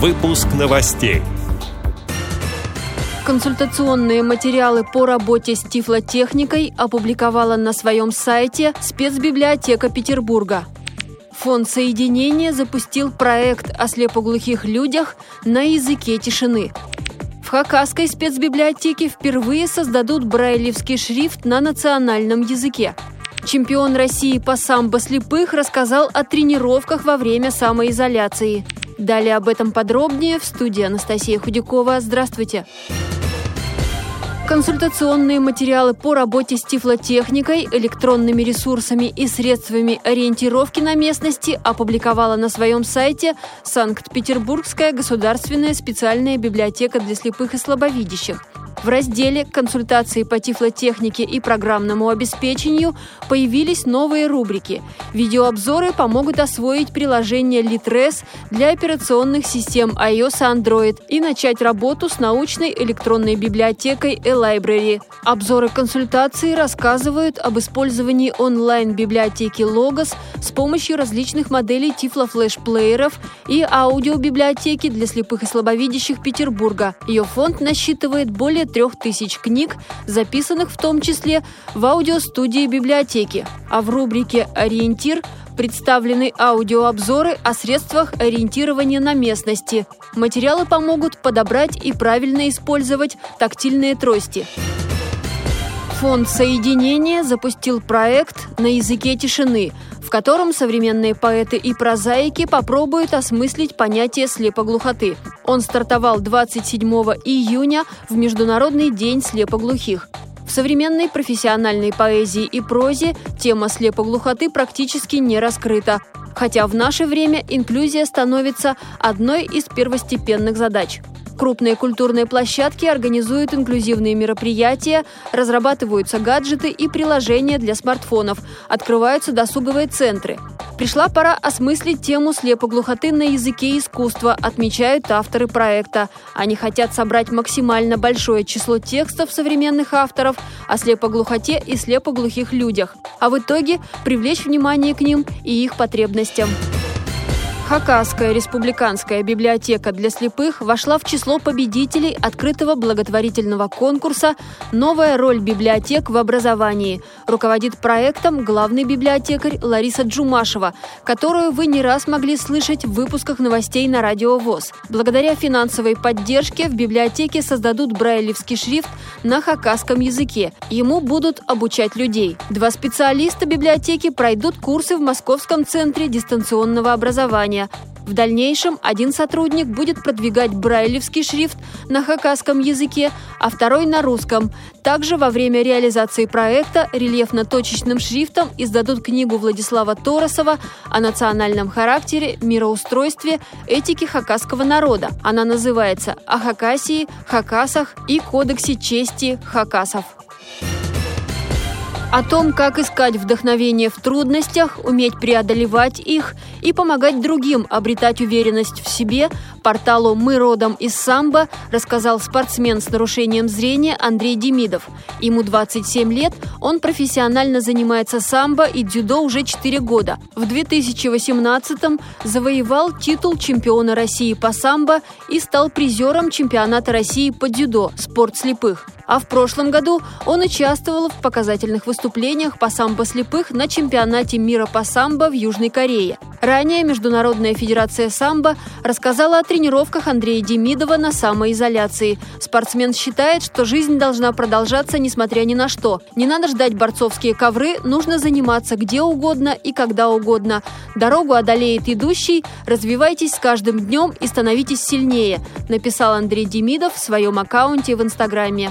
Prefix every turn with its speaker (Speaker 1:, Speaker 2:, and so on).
Speaker 1: Выпуск новостей.
Speaker 2: Консультационные материалы по работе с тифлотехникой опубликовала на своем сайте спецбиблиотека Петербурга. Фонд соединения запустил проект о слепоглухих людях на языке тишины. В Хакасской спецбиблиотеке впервые создадут брайлевский шрифт на национальном языке. Чемпион России по самбо слепых рассказал о тренировках во время самоизоляции – Далее об этом подробнее в студии Анастасия Худякова. Здравствуйте! Консультационные материалы по работе с тифлотехникой, электронными ресурсами и средствами ориентировки на местности опубликовала на своем сайте Санкт-Петербургская государственная специальная библиотека для слепых и слабовидящих – в разделе «Консультации по тифлотехнике и программному обеспечению» появились новые рубрики. Видеообзоры помогут освоить приложение Litres для операционных систем iOS и Android и начать работу с научной электронной библиотекой eLibrary. Обзоры консультации рассказывают об использовании онлайн-библиотеки Logos с помощью различных моделей тифлофлеш-плееров и аудиобиблиотеки для слепых и слабовидящих Петербурга. Ее фонд насчитывает более трех тысяч книг, записанных в том числе в аудиостудии библиотеки. А в рубрике «Ориентир» представлены аудиообзоры о средствах ориентирования на местности. Материалы помогут подобрать и правильно использовать тактильные трости. Фонд соединения запустил проект «На языке тишины», в котором современные поэты и прозаики попробуют осмыслить понятие слепоглухоты. Он стартовал 27 июня в Международный день слепоглухих. В современной профессиональной поэзии и прозе тема слепоглухоты практически не раскрыта, хотя в наше время инклюзия становится одной из первостепенных задач – Крупные культурные площадки организуют инклюзивные мероприятия, разрабатываются гаджеты и приложения для смартфонов, открываются досуговые центры. Пришла пора осмыслить тему слепоглухоты на языке искусства, отмечают авторы проекта. Они хотят собрать максимально большое число текстов современных авторов о слепоглухоте и слепоглухих людях, а в итоге привлечь внимание к ним и их потребностям. Хакасская республиканская библиотека для слепых вошла в число победителей открытого благотворительного конкурса «Новая роль библиотек в образовании». Руководит проектом главный библиотекарь Лариса Джумашева, которую вы не раз могли слышать в выпусках новостей на Радио ВОЗ. Благодаря финансовой поддержке в библиотеке создадут брайлевский шрифт на хакасском языке. Ему будут обучать людей. Два специалиста библиотеки пройдут курсы в Московском центре дистанционного образования образования. В дальнейшем один сотрудник будет продвигать брайлевский шрифт на хакасском языке, а второй на русском. Также во время реализации проекта рельефно-точечным шрифтом издадут книгу Владислава Торосова о национальном характере, мироустройстве, этике хакасского народа. Она называется «О Хакасии, Хакасах и Кодексе чести хакасов». О том, как искать вдохновение в трудностях, уметь преодолевать их и помогать другим обретать уверенность в себе, порталу «Мы родом из самбо» рассказал спортсмен с нарушением зрения Андрей Демидов. Ему 27 лет, он профессионально занимается самбо и дзюдо уже 4 года. В 2018-м завоевал титул чемпиона России по самбо и стал призером чемпионата России по дзюдо «Спорт слепых». А в прошлом году он участвовал в показательных выступлениях по самбо слепых на чемпионате мира по самбо в Южной Корее. Ранее Международная федерация самбо рассказала о тренировках Андрея Демидова на самоизоляции. Спортсмен считает, что жизнь должна продолжаться несмотря ни на что. Не надо ждать борцовские ковры, нужно заниматься где угодно и когда угодно. Дорогу одолеет идущий, развивайтесь с каждым днем и становитесь сильнее, написал Андрей Демидов в своем аккаунте в Инстаграме.